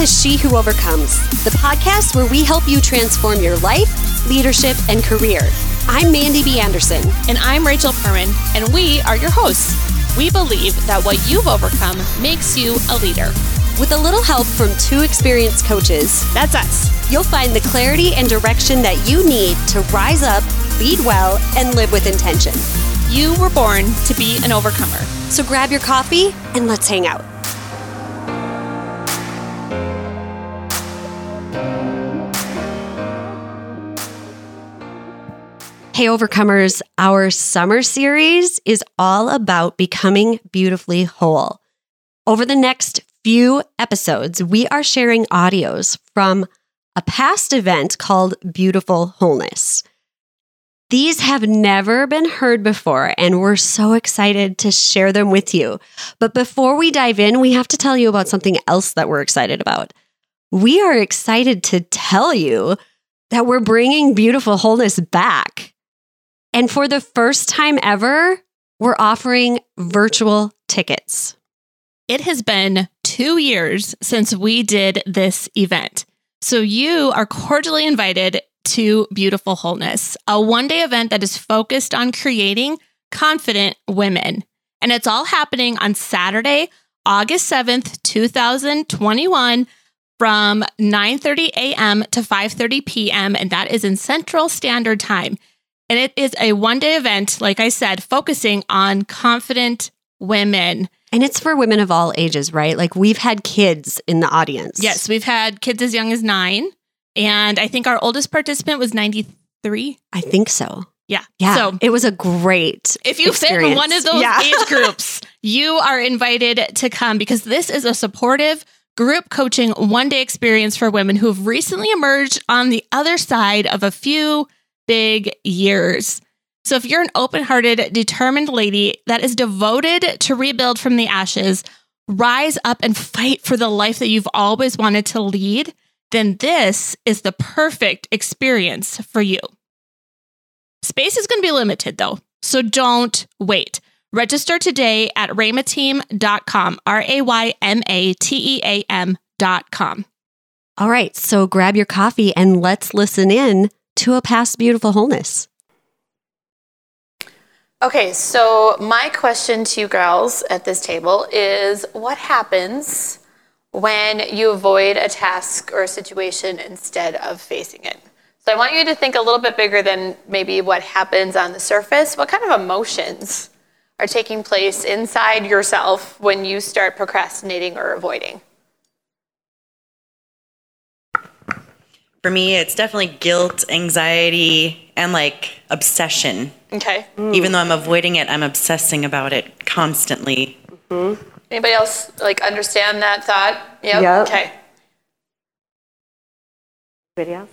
to She Who Overcomes, the podcast where we help you transform your life, leadership, and career. I'm Mandy B. Anderson. And I'm Rachel Perman, and we are your hosts. We believe that what you've overcome makes you a leader. With a little help from two experienced coaches, that's us, you'll find the clarity and direction that you need to rise up, lead well, and live with intention. You were born to be an overcomer. So grab your coffee and let's hang out. Hey, Overcomers, our summer series is all about becoming beautifully whole. Over the next few episodes, we are sharing audios from a past event called Beautiful Wholeness. These have never been heard before, and we're so excited to share them with you. But before we dive in, we have to tell you about something else that we're excited about. We are excited to tell you that we're bringing beautiful wholeness back. And for the first time ever, we're offering virtual tickets. It has been two years since we did this event. So you are cordially invited to Beautiful Wholeness, a one day event that is focused on creating confident women. And it's all happening on Saturday, August 7th, 2021 from 9:30 a.m. to 5:30 p.m. and that is in Central Standard Time. And it is a one-day event like I said focusing on confident women. And it's for women of all ages, right? Like we've had kids in the audience. Yes, we've had kids as young as 9 and I think our oldest participant was 93. I think so. Yeah. Yeah. So it was a great if you experience. fit in one of those yeah. age groups, you are invited to come because this is a supportive group coaching one day experience for women who have recently emerged on the other side of a few big years. So if you're an open hearted, determined lady that is devoted to rebuild from the ashes, rise up and fight for the life that you've always wanted to lead, then this is the perfect experience for you. Space is going to be limited though, so don't wait. Register today at raymateam.com, R A Y M A T E A M.com. All right, so grab your coffee and let's listen in to a past beautiful wholeness. Okay, so my question to you girls at this table is what happens when you avoid a task or a situation instead of facing it? So I want you to think a little bit bigger than maybe what happens on the surface. What kind of emotions are taking place inside yourself when you start procrastinating or avoiding? For me, it's definitely guilt, anxiety, and like obsession. Okay. Even though I'm avoiding it, I'm obsessing about it constantly. Mm-hmm. Anybody else like understand that thought? Yep. Yep. Okay. Anybody else?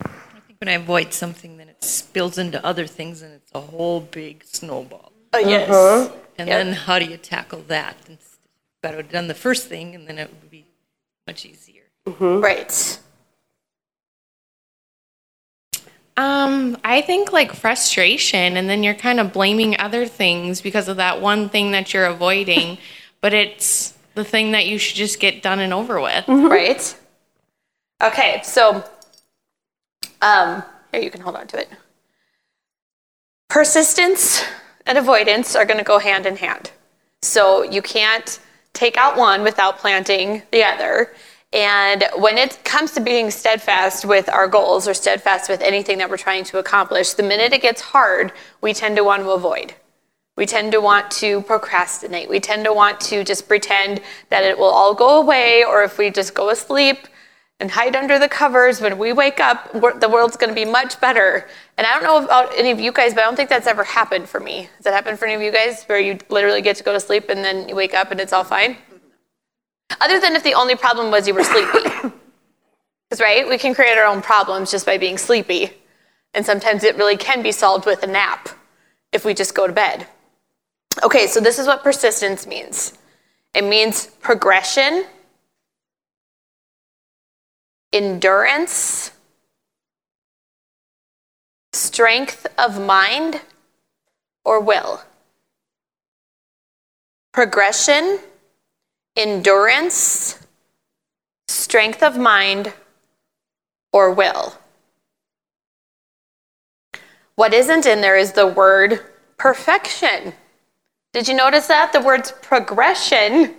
I think when I avoid something, then it spills into other things and it's a whole big snowball. Oh yes. Mm-hmm. And Yep. then how do you tackle that? And s- if I would have done the first thing, and then it would be much easier. Right. Um, I think like frustration, and then you're kind of blaming other things because of that one thing that you're avoiding, but it's the thing that you should just get done and over with. Right. Okay, so um, here you can hold on to it. Persistence and avoidance are going to go hand in hand. So you can't take out one without planting the other. And when it comes to being steadfast with our goals or steadfast with anything that we're trying to accomplish, the minute it gets hard, we tend to want to avoid. We tend to want to procrastinate. We tend to want to just pretend that it will all go away, or if we just go asleep and hide under the covers, when we wake up, the world's going to be much better. And I don't know about any of you guys, but I don't think that's ever happened for me. Has that happened for any of you guys, where you literally get to go to sleep and then you wake up and it's all fine? Other than if the only problem was you were sleepy. Because, right, we can create our own problems just by being sleepy. And sometimes it really can be solved with a nap if we just go to bed. Okay, so this is what persistence means it means progression, endurance, strength of mind or will. Progression, endurance, strength of mind, or will. What isn't in there is the word perfection. Did you notice that? The word's progression,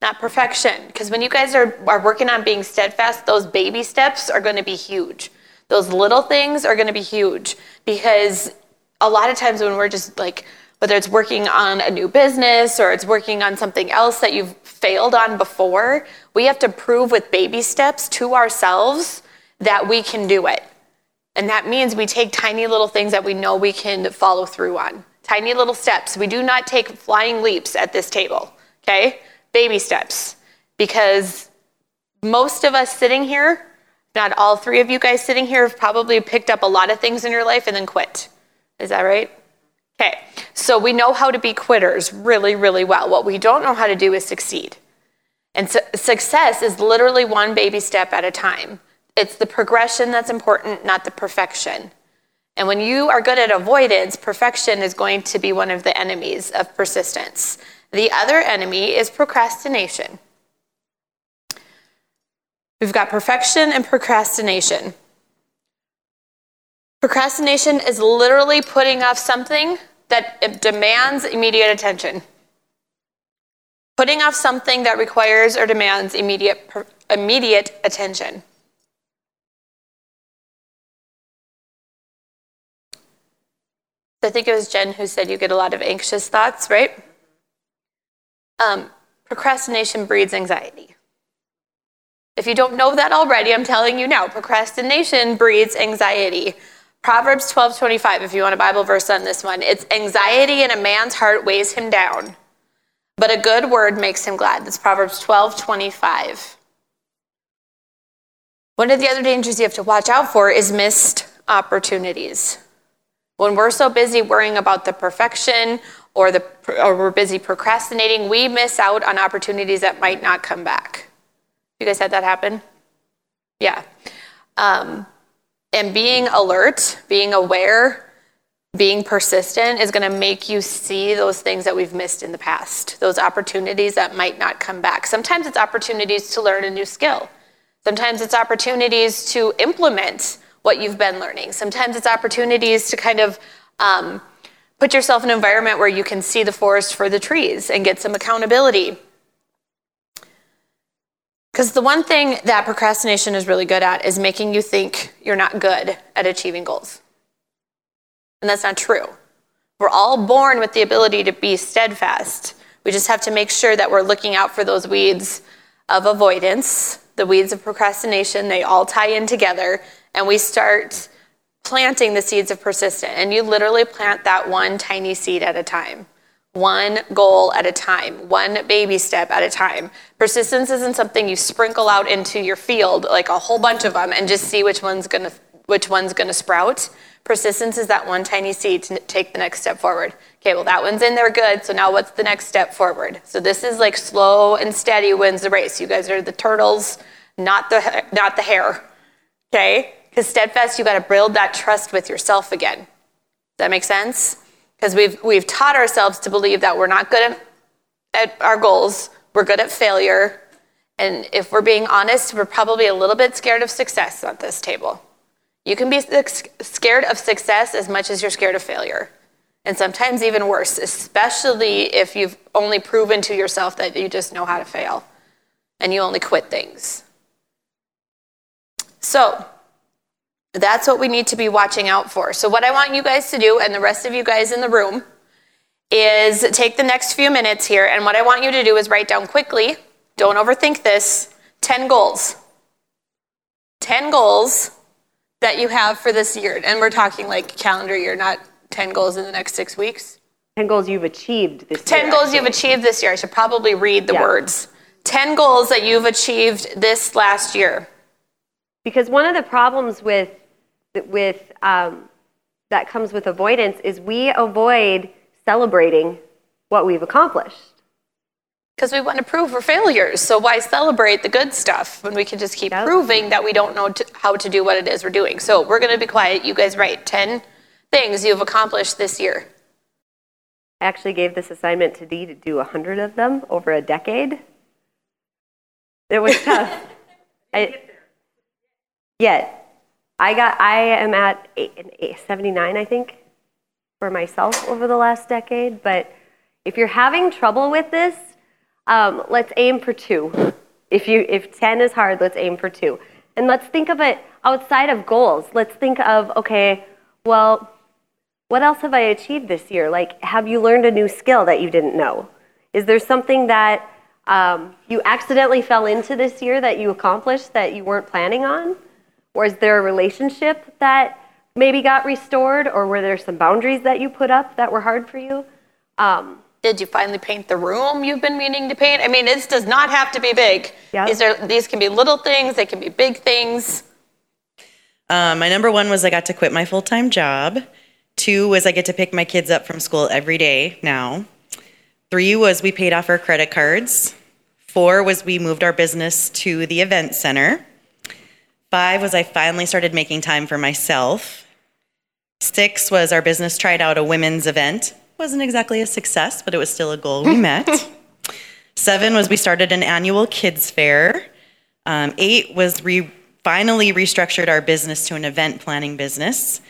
not perfection. Because when you guys are, are working on being steadfast, those baby steps are going to be huge. Those little things are going to be huge because a lot of times when we're just like, whether it's working on a new business or it's working on something else that you've failed on before, we have to prove with baby steps to ourselves that we can do it. And that means we take tiny little things that we know we can follow through on. Tiny little steps. We do not take flying leaps at this table, okay? Baby steps. Because most of us sitting here, not all three of you guys sitting here, have probably picked up a lot of things in your life and then quit. Is that right? Okay, so we know how to be quitters really, really well. What we don't know how to do is succeed. And su- success is literally one baby step at a time. It's the progression that's important, not the perfection. And when you are good at avoidance, perfection is going to be one of the enemies of persistence. The other enemy is procrastination. We've got perfection and procrastination. Procrastination is literally putting off something that demands immediate attention. Putting off something that requires or demands immediate, immediate attention. I think it was Jen who said you get a lot of anxious thoughts, right? Um, procrastination breeds anxiety. If you don't know that already, I'm telling you now procrastination breeds anxiety. Proverbs 12 25, if you want a Bible verse on this one, it's anxiety in a man's heart weighs him down, but a good word makes him glad. That's Proverbs 12 25. One of the other dangers you have to watch out for is missed opportunities. When we're so busy worrying about the perfection or, the, or we're busy procrastinating, we miss out on opportunities that might not come back. You guys had that happen? Yeah. Um, and being alert, being aware, being persistent is going to make you see those things that we've missed in the past, those opportunities that might not come back. Sometimes it's opportunities to learn a new skill. Sometimes it's opportunities to implement what you've been learning. Sometimes it's opportunities to kind of um, put yourself in an environment where you can see the forest for the trees and get some accountability. Because the one thing that procrastination is really good at is making you think you're not good at achieving goals. And that's not true. We're all born with the ability to be steadfast. We just have to make sure that we're looking out for those weeds of avoidance, the weeds of procrastination. They all tie in together and we start planting the seeds of persistence. And you literally plant that one tiny seed at a time, one goal at a time, one baby step at a time. Persistence isn't something you sprinkle out into your field like a whole bunch of them and just see which one's gonna which one's gonna sprout. Persistence is that one tiny seed to take the next step forward. Okay, well that one's in there good. So now what's the next step forward? So this is like slow and steady wins the race. You guys are the turtles, not the not the hare. Okay? Because steadfast, you got to build that trust with yourself again. Does that make sense? Because we've, we've taught ourselves to believe that we're not good at, at our goals, we're good at failure. And if we're being honest, we're probably a little bit scared of success at this table. You can be scared of success as much as you're scared of failure. And sometimes even worse, especially if you've only proven to yourself that you just know how to fail and you only quit things. So, that's what we need to be watching out for. So, what I want you guys to do, and the rest of you guys in the room, is take the next few minutes here. And what I want you to do is write down quickly, don't overthink this, 10 goals. 10 goals that you have for this year. And we're talking like calendar year, not 10 goals in the next six weeks. 10 goals you've achieved this 10 year. 10 goals you've achieved this year. I should probably read the yeah. words. 10 goals that you've achieved this last year. Because one of the problems with with um, that comes with avoidance is we avoid celebrating what we've accomplished. Because we want to prove we're failures. So why celebrate the good stuff when we can just keep yep. proving that we don't know to, how to do what it is we're doing? So we're going to be quiet. You guys write 10 things you've accomplished this year. I actually gave this assignment to Dee to do 100 of them over a decade. It was tough. I, yet, I got. I am at eight, eight, 79, I think, for myself over the last decade. But if you're having trouble with this, um, let's aim for two. If you if 10 is hard, let's aim for two. And let's think of it outside of goals. Let's think of okay, well, what else have I achieved this year? Like, have you learned a new skill that you didn't know? Is there something that um, you accidentally fell into this year that you accomplished that you weren't planning on? Or is there a relationship that maybe got restored? Or were there some boundaries that you put up that were hard for you? Um, Did you finally paint the room you've been meaning to paint? I mean, this does not have to be big. Yeah. These are these can be little things. They can be big things. Um, my number one was I got to quit my full time job. Two was I get to pick my kids up from school every day now. Three was we paid off our credit cards. Four was we moved our business to the event center. Five was I finally started making time for myself. Six was our business tried out a women's event. Wasn't exactly a success, but it was still a goal we met. Seven was we started an annual kids fair. Um, eight was we finally restructured our business to an event planning business.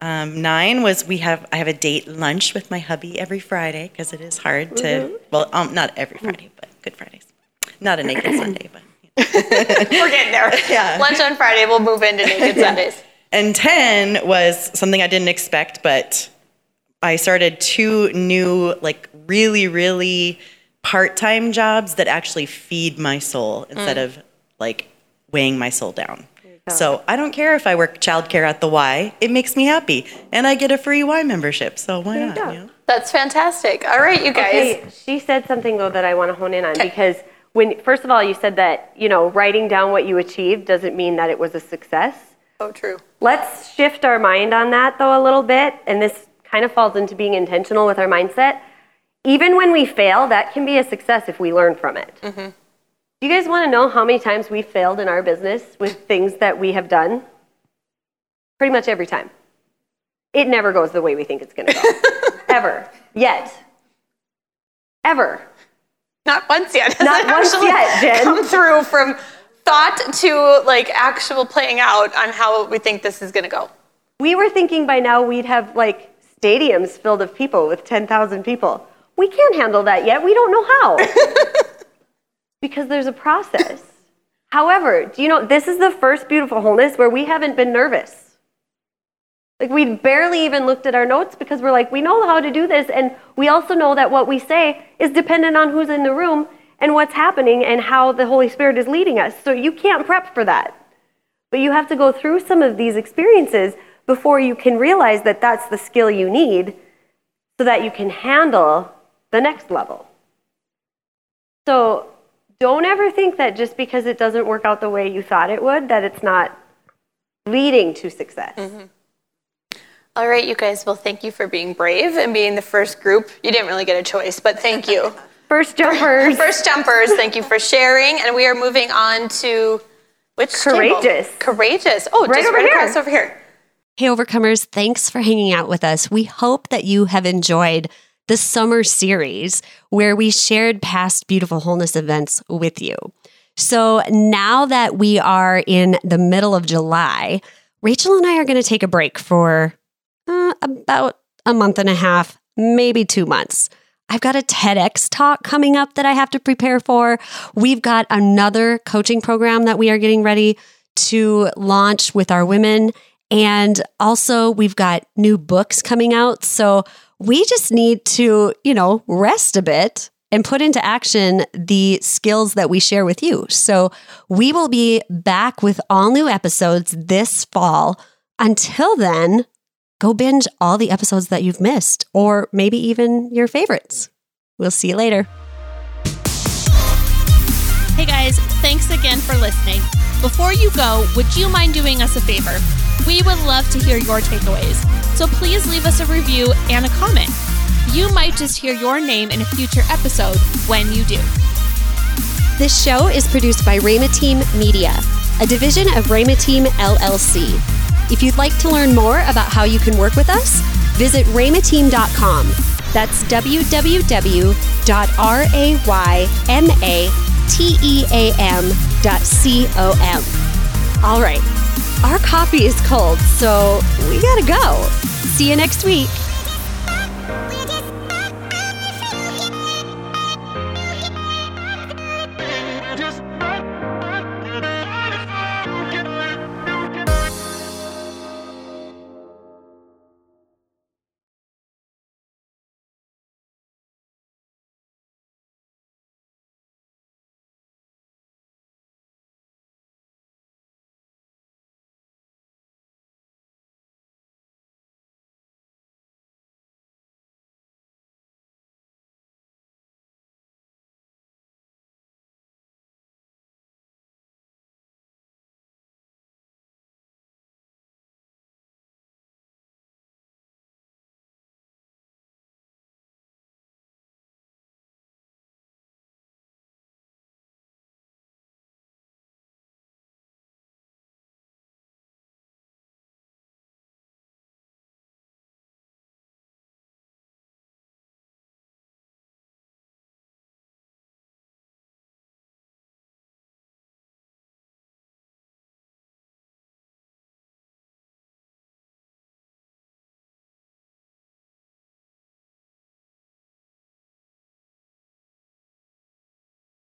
Um, nine was we have I have a date lunch with my hubby every Friday because it is hard to well um, not every Friday but Good Fridays, not a naked Sunday but. We're getting there. Yeah. Lunch on Friday. We'll move into Naked Sundays. And 10 was something I didn't expect, but I started two new, like, really, really part time jobs that actually feed my soul mm. instead of, like, weighing my soul down. So I don't care if I work childcare at the Y, it makes me happy. And I get a free Y membership, so why not? you know? That's fantastic. All right, you guys. Okay, she said something though that I want to hone in on because when first of all you said that you know writing down what you achieved doesn't mean that it was a success. So true. Let's shift our mind on that though a little bit, and this kind of falls into being intentional with our mindset. Even when we fail, that can be a success if we learn from it. Mm-hmm. Do you guys want to know how many times we failed in our business with things that we have done? Pretty much every time. It never goes the way we think it's going to go. Ever. Yet. Ever. Not once yet. Not once yet, Jen. Come through from thought to like actual playing out on how we think this is going to go. We were thinking by now we'd have like stadiums filled of people with 10,000 people. We can't handle that yet. We don't know how. because there's a process. However, do you know this is the first beautiful wholeness where we haven't been nervous. Like we barely even looked at our notes because we're like, we know how to do this. And we also know that what we say is dependent on who's in the room and what's happening and how the Holy Spirit is leading us. So you can't prep for that. But you have to go through some of these experiences before you can realize that that's the skill you need so that you can handle the next level. So don't ever think that just because it doesn't work out the way you thought it would, that it's not leading to success. Mm-hmm. All right, you guys. Well, thank you for being brave and being the first group. You didn't really get a choice, but thank you. First jumpers. First jumpers, thank you for sharing. And we are moving on to which table? Courageous. Courageous. Oh, Right just over right here. across over here. Hey, Overcomers, thanks for hanging out with us. We hope that you have enjoyed the summer series where we shared past beautiful wholeness events with you. So now that we are in the middle of July, Rachel and I are going to take a break for uh, about a month and a half, maybe two months. I've got a TEDx talk coming up that I have to prepare for. We've got another coaching program that we are getting ready to launch with our women. And also, we've got new books coming out. So we just need to, you know, rest a bit and put into action the skills that we share with you. So we will be back with all new episodes this fall. Until then, go binge all the episodes that you've missed, or maybe even your favorites. We'll see you later. Hey guys, thanks again for listening. Before you go, would you mind doing us a favor? We would love to hear your takeaways, so please leave us a review and a comment. You might just hear your name in a future episode when you do. This show is produced by RayMa Team Media, a division of RayMa Team LLC. If you'd like to learn more about how you can work with us, visit raymateam.com. That's www.raymateam.com. All right, our coffee is cold, so we gotta go. See you next week.